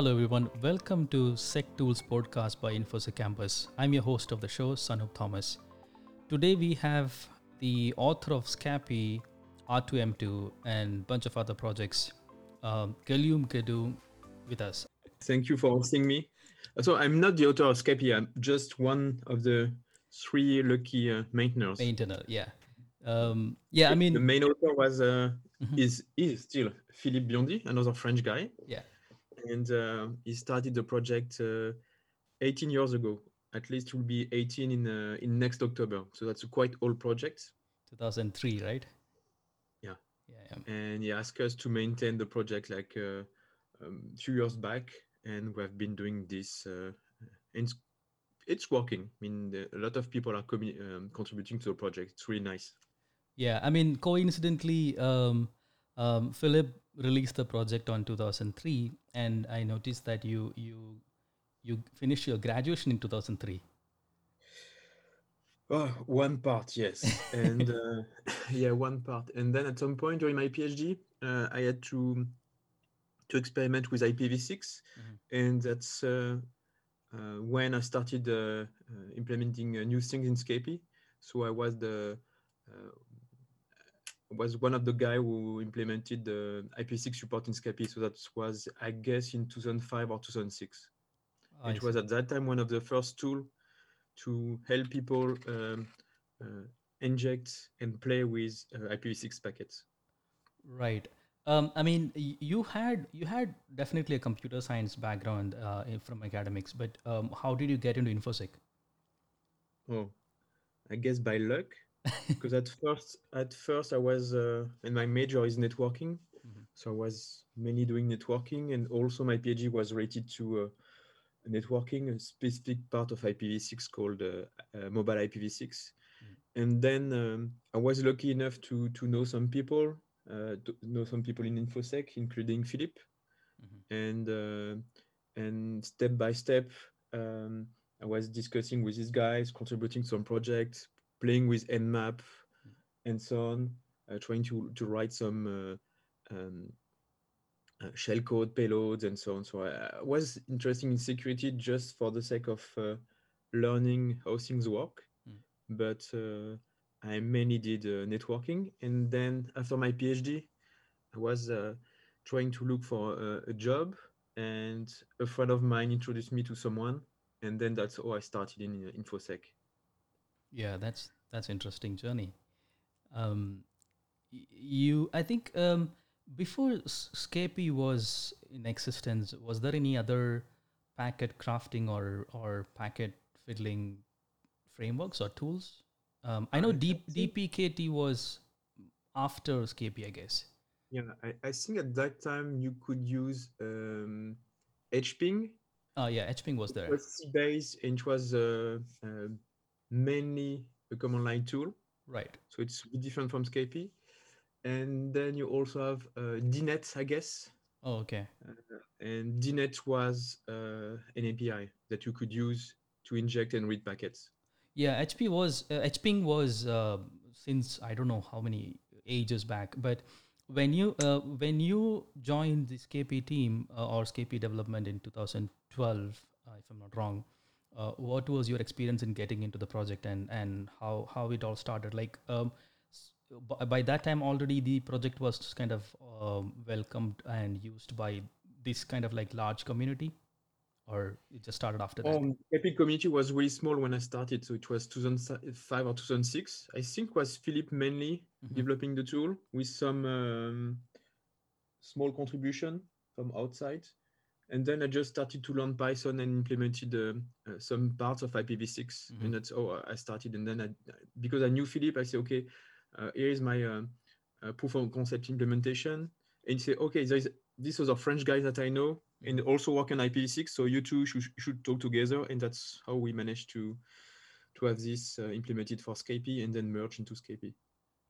Hello, everyone. Welcome to SecTools podcast by Infosec Campus. I'm your host of the show, Sanoop Thomas. Today we have the author of Scapy, R2M2, and bunch of other projects, um, Guillaume Kedu, with us. Thank you for hosting me. So I'm not the author of Scapy. I'm just one of the three lucky uh, maintainers. Maintainer, yeah. Um, yeah, I mean, the main author was uh, Mhm. is is still Philippe Biondi, another French guy, yeah, and uh, he started the project uh, 18 years ago. At least it will be 18 in uh, in next October. So that's a quite old project. 2003, right? Yeah. Yeah, yeah. And he asked us to maintain the project like a uh, um, few years back, and we have been doing this. Uh, and it's, it's working. I mean, the, a lot of people are commu- um, contributing to the project. It's really nice. Yeah, I mean, coincidentally, um, um, Philippe released the project on 2003, and I noticed that you you you finished your graduation in 2003. Oh, one part, yes, and uh, yeah, one part, and then at some point during my PhD, uh, I had to to experiment with IPv6, Mhm. and that's uh, uh, when I started uh, uh, implementing uh, new things in Scapy. So I was the uh, was one of the guy who implemented the IPv6 support in Scapy. So that was, I guess, in 2005 or 2006. I it was at that time one of the first tool to help people um, uh, inject and play with uh, IPv6 packets. right. Um, I mean, you had you had definitely a computer science background uh, from academics, but um, how did you get into infosec? Oh, I guess by luck, because at first, at first I was, uh, and my major is networking, Mhm. so I was mainly doing networking, and also my PhD was related to uh, networking, a specific part of IPv6 called uh, uh, mobile IPv6. Mhm. And then um, I was lucky enough to to know some people, uh, to know some people in InfoSec, including Philippe, Mhm. and uh, and step by step, um, I was discussing with these guys, contributing to some projects, playing with Nmap, and so on, uh, trying to to write some uh, um, uh, shellcode payloads and so on. So I, I was interested in security just for the sake of uh, learning how things work, Mm. but uh, I mainly did uh, networking. And then after my PhD, I was uh, trying to look for a, a job, and a friend of mine introduced me to someone, and then that's how I started in uh, infosec. Yeah, that's that's interesting journey. Um, y- you, I think, um, before Scapy was in existence, was there any other packet crafting or or packet fiddling frameworks or tools? Um, I know D- DPKT was after Scapy, I guess. Yeah, I, I think at that time you could use um, HPing. Oh yeah, HPing was there. It was C-based and it was uh, uh, mainly a command line tool. Right. So it's different from Scapy. And then you also have uh, DNet, I guess. Oh okay. And DNet was uh, an API that you could use to inject and read packets. Yeah, HP was uh, HPing was uh, since I don't know how many ages back, but when you uh, when you joined the Scapy team uh, or Scapy development in 2012, uh, if I'm not wrong, uh, what was your experience in getting into the project and and how how it all started? Like um, by that time already the project was kind of um, welcomed and used by this kind of like large community, or it just started after that. Um, Epic community was really small when I started, so it was 2005 or 2006. I think was Philippe mainly Mhm. developing the tool with some um, small contribution from outside, and then I just started to learn Python and implemented uh, uh, some parts of IPv6, Mhm. and that's how I started. And then I, because I knew Philippe, I said, okay, uh, here is my uh, uh, proof of concept implementation, and he said, okay, there is this was a French guy that I know and also work on IPv6. So you two should, should talk together, and that's how we managed to to have this uh, implemented for Scapy and then merge into Scapy.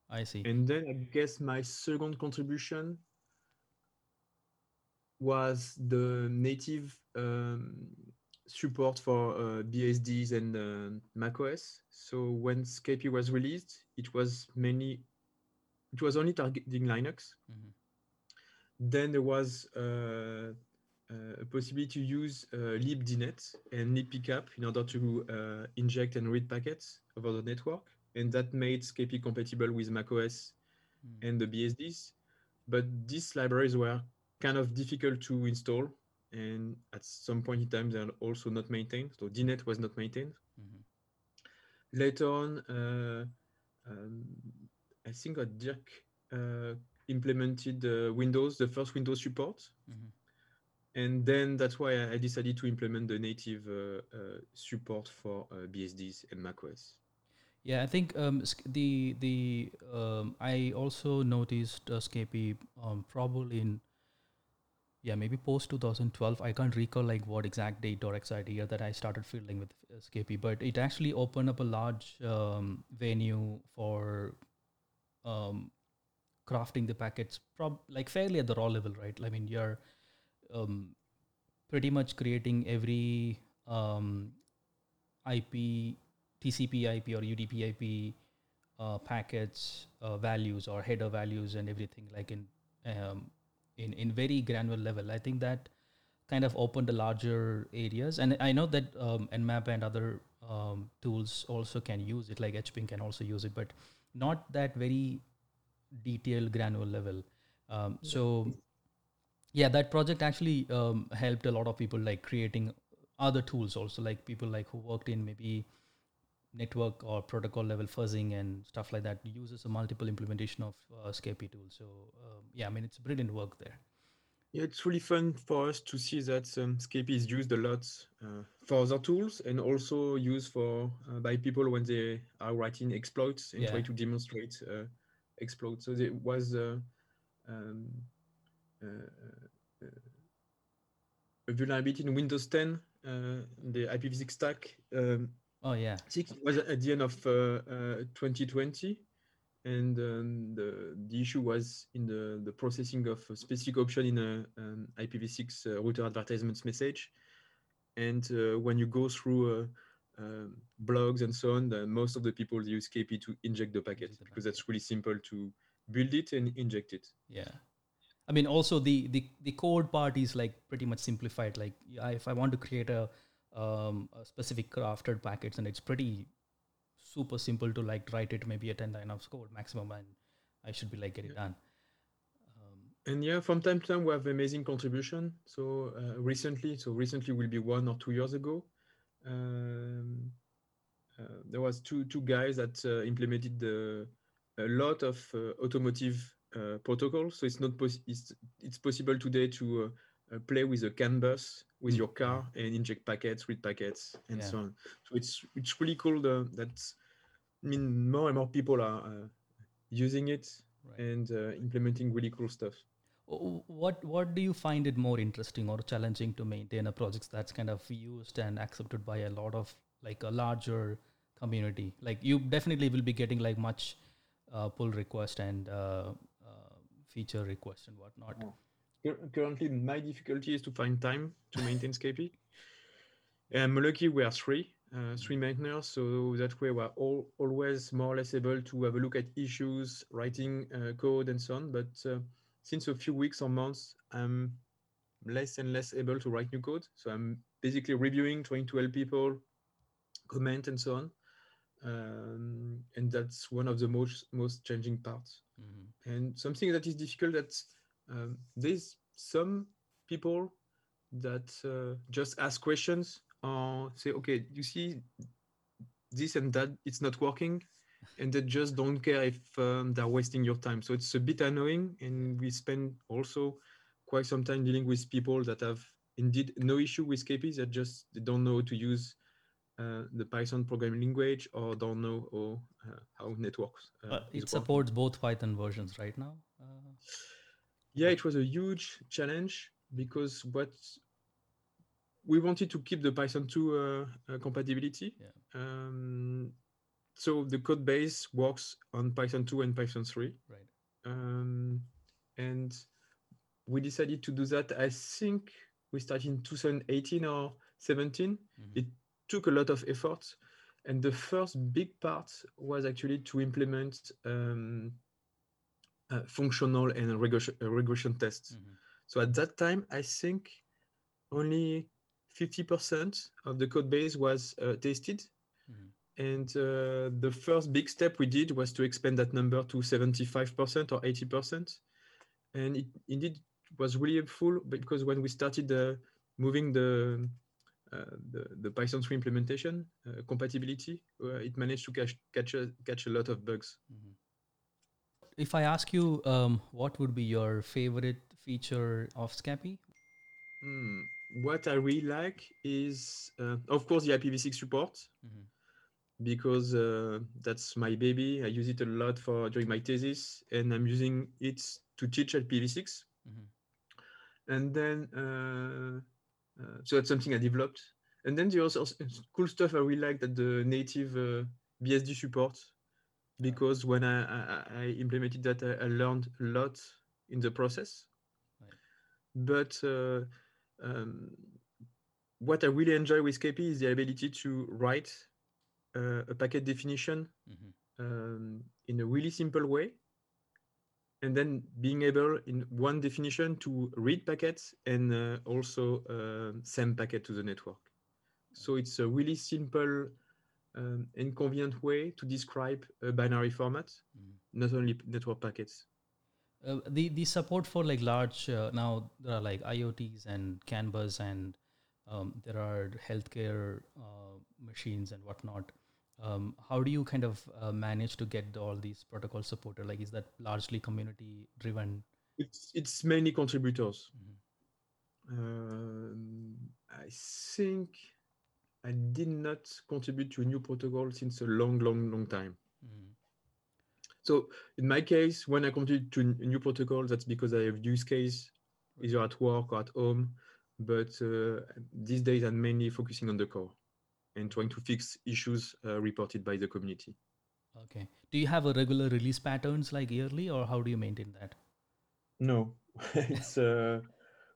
I see. And then I guess my second contribution was the native um, support for uh, BSDs and uh, macOS. So when Scapy was released, it was mainly it was only targeting Linux. Mhm. Then there was uh, uh, a possibility to use uh, libdnet and libpcap in order to uh, inject and read packets over the network. And that made Scapy compatible with macOS Mm. and the BSDs. But these libraries were kind of difficult to install. And at some point in time, they're also not maintained. So DNet was not maintained. Mhm. Later on, uh, um, I think that Dirk uh, implemented uh, Windows, the first Windows support. Mhm. And then that's why I I decided to implement the native uh, uh, support for uh, BSDs and macOS. Yeah, I think um, the the um, I also noticed uh, Scapy um, probably in yeah maybe post 2012. I can't recall like what exact date or exact year that I started fiddling with uh, Scapy, but it actually opened up a large um, venue for um, crafting the packets, prob like fairly at the raw level, right? I mean, you're um, pretty much creating every um, IP, TCP IP or UDP IP uh, packets, uh, values or header values and everything like in um, in in very granular level. I think that kind of opened the larger areas, and I know that um, Nmap and other um, tools also can use it, like HPing can also use it, but not that very detailed granular level. Um, so yeah that project actually um, helped a lot of people like creating other tools also like people like who worked in maybe network or protocol level fuzzing and stuff like that uses a multiple implementation of uh, Scapy tool so um, yeah i mean it's brilliant work there Yeah, it's really fun for us to see that um, Scapy is used a lot uh, for other tools and also used for uh, by people when they are writing exploits and try to demonstrate uh, exploits. So there was uh, um, uh, uh, a vulnerability in Windows 10, uh, the IPv6 stack. Um, oh yeah I think it was at the end of uh, uh, 2020, and um, the the issue was in the the processing of a specific option in a um, IPv6 uh, router advertisements message, and uh, when you go through uh, um, blogs and so on, the, most of the people use Scapy to inject the packet Inject the because packet. that's really simple to build it and inject it. yeah i mean also the the, the code part is like pretty much simplified like if i want to create a, um, a specific crafted packets and it's pretty super simple to like write it maybe a 10 line of code maximum and i should be like get it done um, And yeah, from time to time we have amazing contribution. So uh, recently, so recently will be one or two years ago, um, uh, there was two two guys that uh, implemented the, a lot of uh, automotive uh, protocols. So it's not pos- it's it's possible today to uh, play with a CAN bus with Mm, your car and inject packets, read packets, and Yeah. so on. So it's it's really cool uh, that I mean more and more people are uh, using it right and uh, implementing really cool stuff. What what do you find it more interesting or challenging to maintain a project that's kind of used and accepted by a lot of like a larger community like you definitely will be getting like much uh, pull request and uh, uh, feature request and whatnot Oh. Cur- Currently, my difficulty is to find time to maintain Scapy. I'm lucky we are three, uh, three maintainers, so that way we're all always more or less able to have a look at issues, writing uh, code, and so on. But uh, since a few weeks or months, I'm less and less able to write new code. So I'm basically reviewing, trying to help people comment and so on. Um, and that's one of the most most challenging parts. Mhm. And something that is difficult that um, there's some people that uh, just ask questions or say, okay, you see this and that, it's not working. And they just don't care if um, they're wasting your time. So it's a bit annoying. And we spend also quite some time dealing with people that have indeed no issue with Scapy, that just they don't know how to use uh, the Python programming language or don't know how, uh, how networks. Uh, it working. supports both python versions right now Yeah, it was a huge challenge because what we wanted to keep the Python 2 uh, uh, compatibility. Yeah. Um, so the code base works on Python 2 and Python 3. right Um, and we decided to do that. I think we started in 2018 or 17. Mhm. It took a lot of effort. And the first big part was actually to implement um, uh, functional and regression, uh, regression tests. Mhm. So at that time, I think only 50% of the code base was uh, tested. Mhm. And uh, the first big step we did was to expand that number to 75% or 80%. And it indeed was really helpful because when we started uh, moving the, uh, the, the Python 3 implementation uh, compatibility, uh, it managed to catch, catch, a, catch a lot of bugs. Mhm. If I ask you, um, what would be your favorite feature of Scapy? Hmm, What I really like is, uh, of course, the IPv6 support. Mhm. because uh, that's my baby. I use it a lot for during my thesis, and I'm using it to teach IPv6. Mhm. And then, uh, uh, so that's something I developed. And then the other s- cool stuff I really like that the native uh, BSD support, because when I, I, I implemented that, I, I learned a lot in the process. Right. But uh, um, what I really enjoy with Scapy is the ability to write uh, a packet definition Mhm. um, in a really simple way and then being able in one definition to read packets and uh, also uh, send packet to the network so it's a really simple um, and convenient way to describe a binary format Mhm. not only network packets Uh, the the support for like large uh, now there are like IoTs and CAN bus and um, there are healthcare uh, machines and whatnot. Um, how do you kind of uh, manage to get all these protocols supported? Like, is that largely community driven? it's it's mainly contributors Mhm. um, i think i did not contribute to a new protocol since a long long long time Mhm. So in my case, when I contribute to a new protocol, that's because I have use case either at work or at home. But uh, these days, I'm mainly focusing on the core and trying to fix issues uh, reported by the community. Okay. Do you have a regular release patterns like yearly, or how do you maintain that? No, it's uh,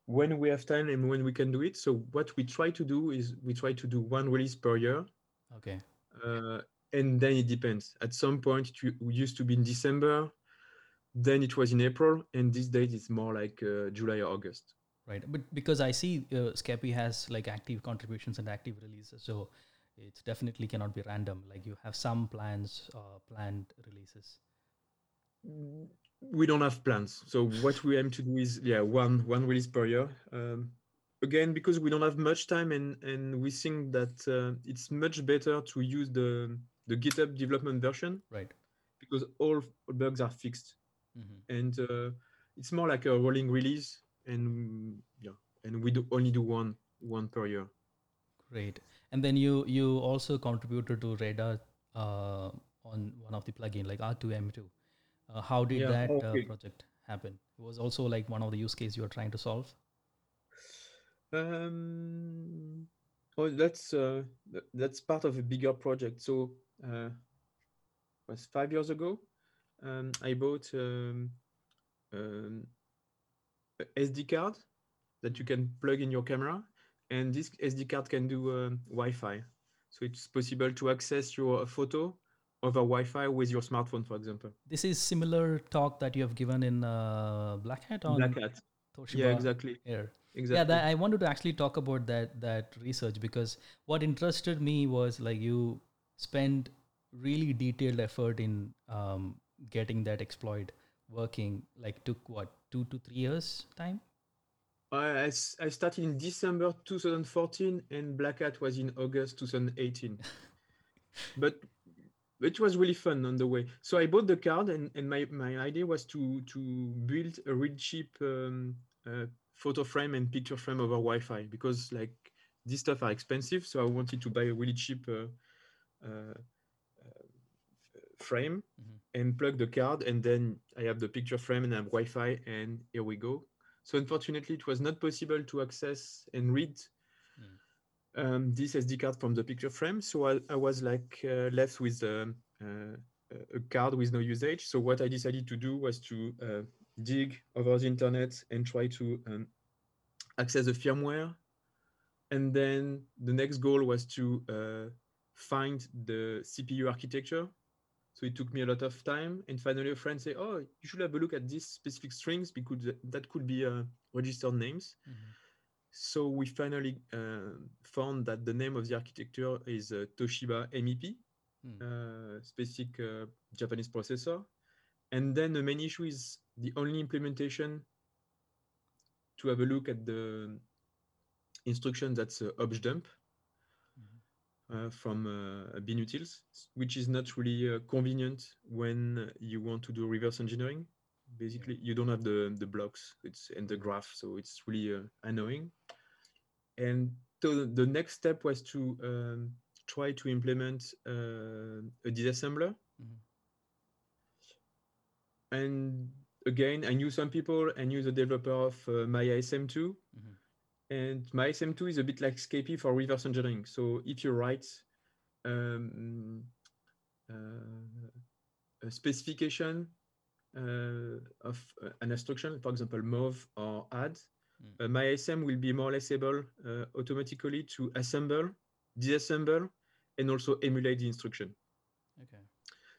when we have time and when we can do it. So what we try to do is we try to do one release per year. Okay. Uh, and then it depends. At some point, it used to be in December, then it was in April, and these days it's more like uh, July or August. Right. But because I see uh, Scapy has like active contributions and active releases, so it definitely cannot be random. Like you have some plans, uh, planned releases. We don't have plans. So what we aim to do is yeah one one release per year. Um, again, because we don't have much time, and and we think that uh, it's much better to use the the GitHub development version Right. because all bugs are fixed, hmm and uh, it's more like a rolling release, and yeah, and we do only do one one per year. Great. And then you you also contributed to Radare uh, on one of the plugin like R2M2. Uh, how did Yeah, that uh, project happen? It was also like one of the use case you were trying to solve. Um, oh, that's uh, that's part of a bigger project. So, uh, was five years ago, um, I bought um, um, a SD card that you can plug in your camera, and this SD card can do um, Wi-Fi. So it's possible to access your photo over Wi-Fi with your smartphone, for example. This is similar talk that you have given in uh, Black Hat on Black Hat. Toshiba Yeah, exactly. Air. Exactly. Yeah, that, I wanted to actually talk about that that research because what interested me was like you spent really detailed effort in um, getting that exploit working. Like took what two to three years time. I, I started in December 2014 and Black Hat was in August 2018. but it was really fun on the way. So I bought the card and, and my, my idea was to, to build a really cheap um, uh, photo frame and picture frame over Wi-Fi because like these stuff are expensive. So I wanted to buy a really cheap uh, uh, frame Mhm. and plug the card and then I have the picture frame and I have Wi-Fi and here we go. So unfortunately, it was not possible to access and read. Um, this SD card from the picture frame. So I, I was like uh, left with um, uh, a card with no usage. So what I decided to do was to uh, dig over the internet and try to um, access the firmware. And then the next goal was to uh, find the CPU architecture. So it took me a lot of time. And finally, a friend said, "Oh, you should have a look at these specific strings because that could be uh, registered names." Mhm. So we finally uh, found that the name of the architecture is uh, Toshiba MEP, Hmm. uh, specific uh, Japanese processor. And then the main issue is the only implementation to have a look at the instruction that's uh, objdump uh, from uh, binutils, which is not really uh, convenient when you want to do reverse engineering. Basically, you don't have the, the blocks it's and the graph, so it's really uh, annoying. And so the next step was to um, try to implement uh, a disassembler. Mhm. And again, I knew some people. I knew the developer of uh, Miasm2. Mhm. And Miasm2 is a bit like Scapy for reverse engineering. So if you write um, uh, a specification uh, of uh, an instruction, for example, move or add, Mm. uh, Miasm will be more or less able uh, automatically to assemble, disassemble, and also emulate the instruction. Okay.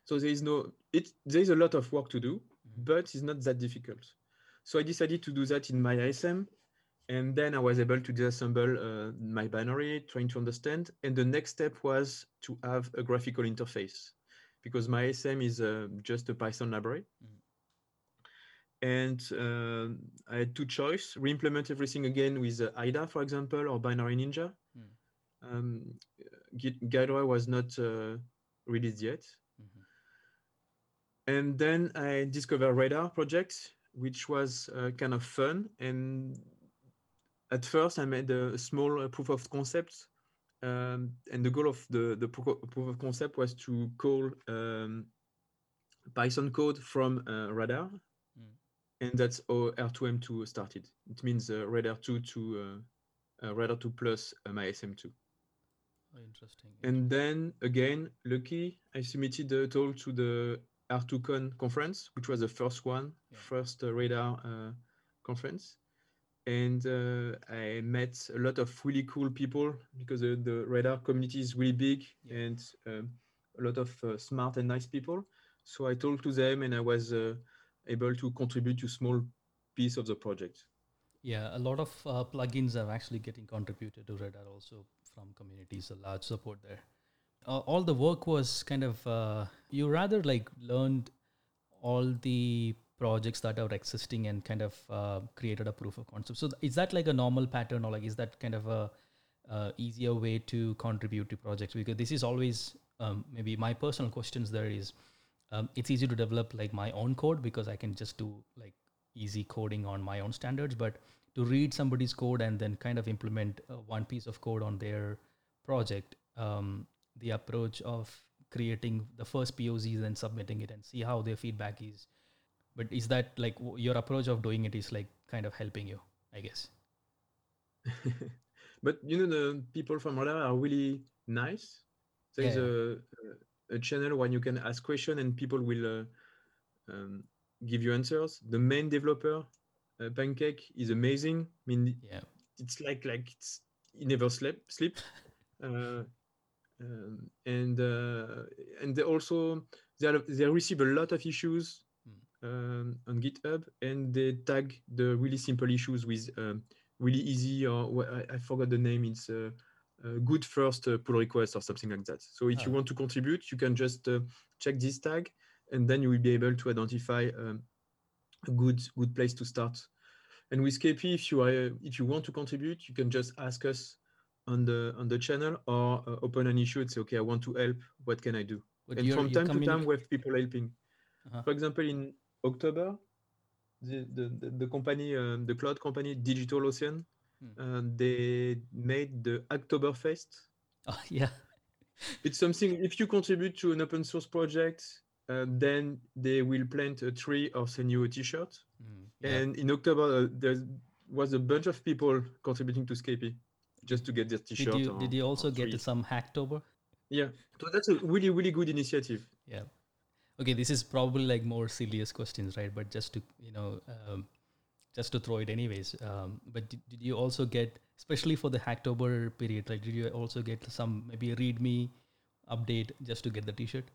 So there is no, it, there is a lot of work to do, Mhm. but it's not that difficult. So I decided to do that in Miasm. And then I was able to disassemble uh, my binary, trying to understand. And the next step was to have a graphical interface because Miasm is uh, just a Python library. Mhm. And uh, I had two choice, re-implement everything again with uh, IDA, for example, or Binary Ninja. Mm. Um, Ghidra was not uh, released yet. Mhm. And then I discovered Radare project, which was uh, kind of fun. And at first, I made a small uh, proof of concept. Um, and the goal of the, the pro- proof of concept was to call um, Python code from uh, Radare. And that's how R2M2 started. It means uh, Radare2 to uh, uh, Radare2 plus uh, my SM2. Oh, interesting. And then again, lucky, I submitted the talk to the R2Con conference, which was the first one, Yeah. first uh, radare uh, conference. And uh, I met a lot of really cool people because the, the radare community is really big Yeah. and um, a lot of uh, smart and nice people. So I talked to them and I was uh, able to contribute to small piece of the project. Yeah, a lot of uh, plugins are actually getting contributed to Radare also from communities, a large support there. Uh, all the work was kind of, uh, you rather like learned all the projects that are existing and kind of uh, created a proof of concept. So is that like a normal pattern or like is that kind of a uh, easier way to contribute to projects? Because this is always um, maybe my personal questions there is um, it's easy to develop like my own code because I can just do like easy coding on my own standards, but to read somebody's code and then kind of implement uh, one piece of code on their project, um, the approach of creating the first POCs and submitting it and see how their feedback is. But is that like w- your approach of doing it is like kind of helping you, I guess? but you know the people from Radare are really nice. There's Yeah. a, a channel where you can ask question and people will uh, um, give you answers. The main developer, uh, Pancake, is amazing. I mean, Yeah. it's like like it's he never slept sleep. Uh, um, and uh, and they also they, are, they receive a lot of issues um, on GitHub and they tag the really simple issues with um, really easy or I, I forgot the name. It's uh, uh, good first uh, pull request or something like that. So if you Ah. want to contribute, you can just uh, check this tag and then you will be able to identify um, a good good place to start. And with Scapy, if you are if you want to contribute, you can just ask us on the on the channel or uh, open an issue and say, okay, I want to help. What can I do? But and from time to time, we have people helping. Uh-huh. For example, in October, the the, the, the company, um, the cloud company Digital Ocean, Hmm. uh, they made the Oktoberfest. Oh, yeah. It's something. If you contribute to an open source project, uh, then they will plant a tree or send you a T-shirt. Mm, yeah. And in October, uh, there was a bunch of people contributing to Scapy just to get their T-shirt. you or- did you also get tree. some Hacktober? Yeah, so that's a really really good initiative. Yeah. Okay, this is probably like more serious questions, right? But just to you know, um, just to throw it anyways. Um, but did, did you also get, especially for the Hacktober period, like did you also get some maybe a README update just to get the T-shirt?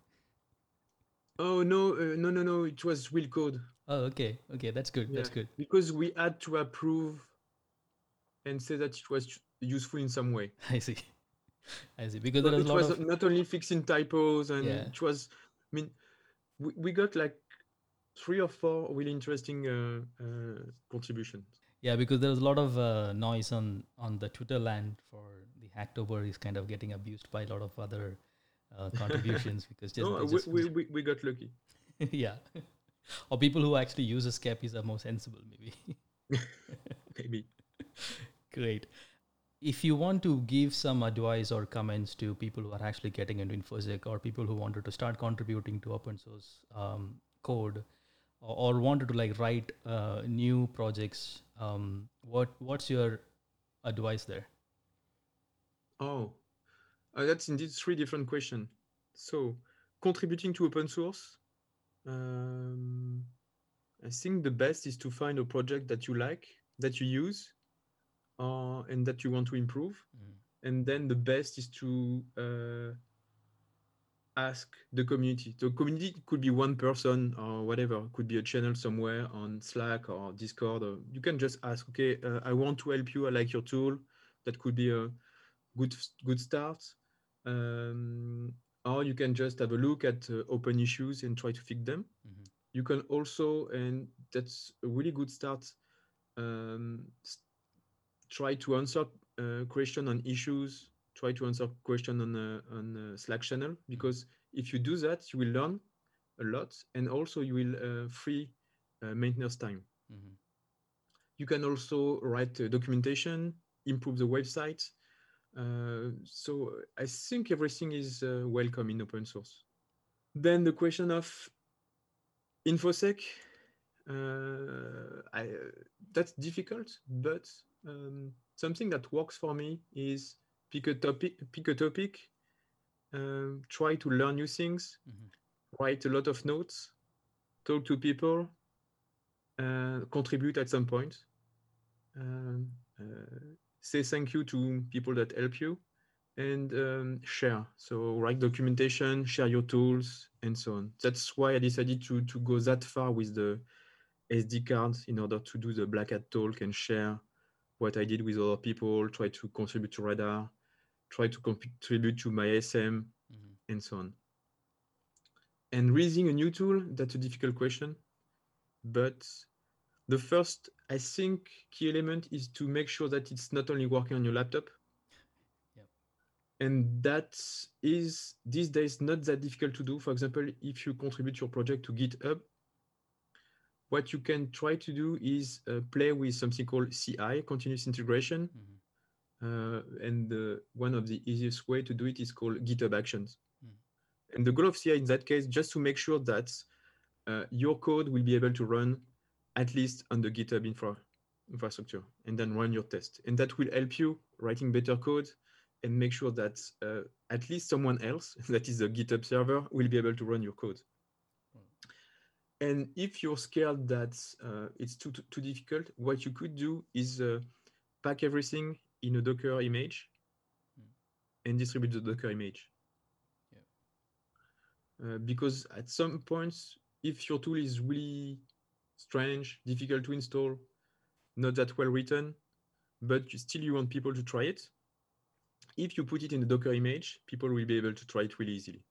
Oh no, uh, no, no, no! It was real code. Oh, okay, okay, that's good. That's good. Because we had to approve and say that it was useful in some way. I see. I see. Because So there is a it was of not only fixing typos, and Yeah. it was. I mean, we, we got like three or four really interesting uh, uh, contributions. yeah, because there's a lot of uh, noise on on the Twitter land for the Hacktober is kind of getting abused by a lot of other uh, contributions because just, No, we, just we, we, we got lucky. yeah, or people who actually use Escapes are more sensible, maybe. Maybe. Great. If you want to give some advice or comments to people who are actually getting into InfoSec or people who wanted to start contributing to open source um, code or, or wanted to like write uh, new projects, um, what what's your advice there? Oh, uh, that's indeed three different questions. So, contributing to open source, um, I think the best is to find a project that you like, that you use, uh, and that you want to improve. Mhm. And then the best is to uh, ask the community. The community could be one person or whatever. Could be a channel somewhere on Slack or Discord. Or you can just ask, okay, uh, I want to help you. I like your tool. That could be a good good start. Um, or you can just have a look at uh, open issues and try to fix them. Mhm. You can also, and that's a really good start. Um, try to answer uh, question on issues. Try to answer question on a, on a Slack channel because if you do that, you will learn a lot, and also you will uh, free uh, maintenance time. Mhm. You can also write uh, documentation, improve the website. Uh, so I think everything is uh, welcome in open source. Then the question of infosec, uh, I, uh, that's difficult, but um, something that works for me is pick a topic, pick a topic, um, try to learn new things, Mhm. write a lot of notes, talk to people, uh, contribute at some point, um, uh, say thank you to people that help you, and um, share. So write documentation, share your tools, and so on. That's why I decided to to go that far with the SD cards in order to do the Black Hat talk and share what I did with other people, try to contribute to Radare, try to contribute to Miasm, Mhm. and so on. And raising a new tool, that's a difficult question. But the first, I think, key element is to make sure that it's not only working on your laptop. Yep. And that is these days not that difficult to do. For example, if you contribute your project to GitHub, what you can try to do is uh, play with something called CI, continuous integration. Mhm. Uh, and uh, one of the easiest way to do it is called GitHub Actions. Mm. And the goal of CI in that case, just to make sure that uh, your code will be able to run at least on the GitHub infra infrastructure, and then run your test. And that will help you writing better code and make sure that uh, at least someone else, that is the GitHub server, will be able to run your code. And if you're scared that uh, it's too, too, too difficult, what you could do is uh, pack everything in a Docker image Mm. and distribute the Docker image. Uh, because at some points, if your tool is really strange, difficult to install, not that well written, but you, still you want people to try it, if you put it in a Docker image, people will be able to try it really easily.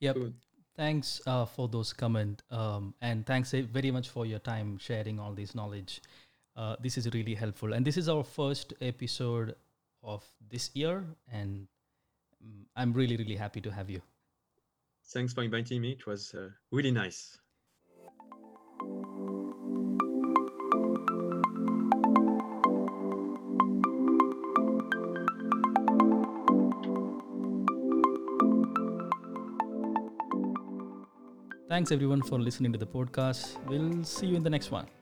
Yep. So Thanks uh, for those comments um, and thanks uh, very much for your time sharing all this knowledge. Uh, this is really helpful, and this is our first episode of this year, and mm, I'm really really happy to have you. thanks for inviting me. It was uh, really nice. Thanks everyone for listening to the podcast. We'll see you in the next one.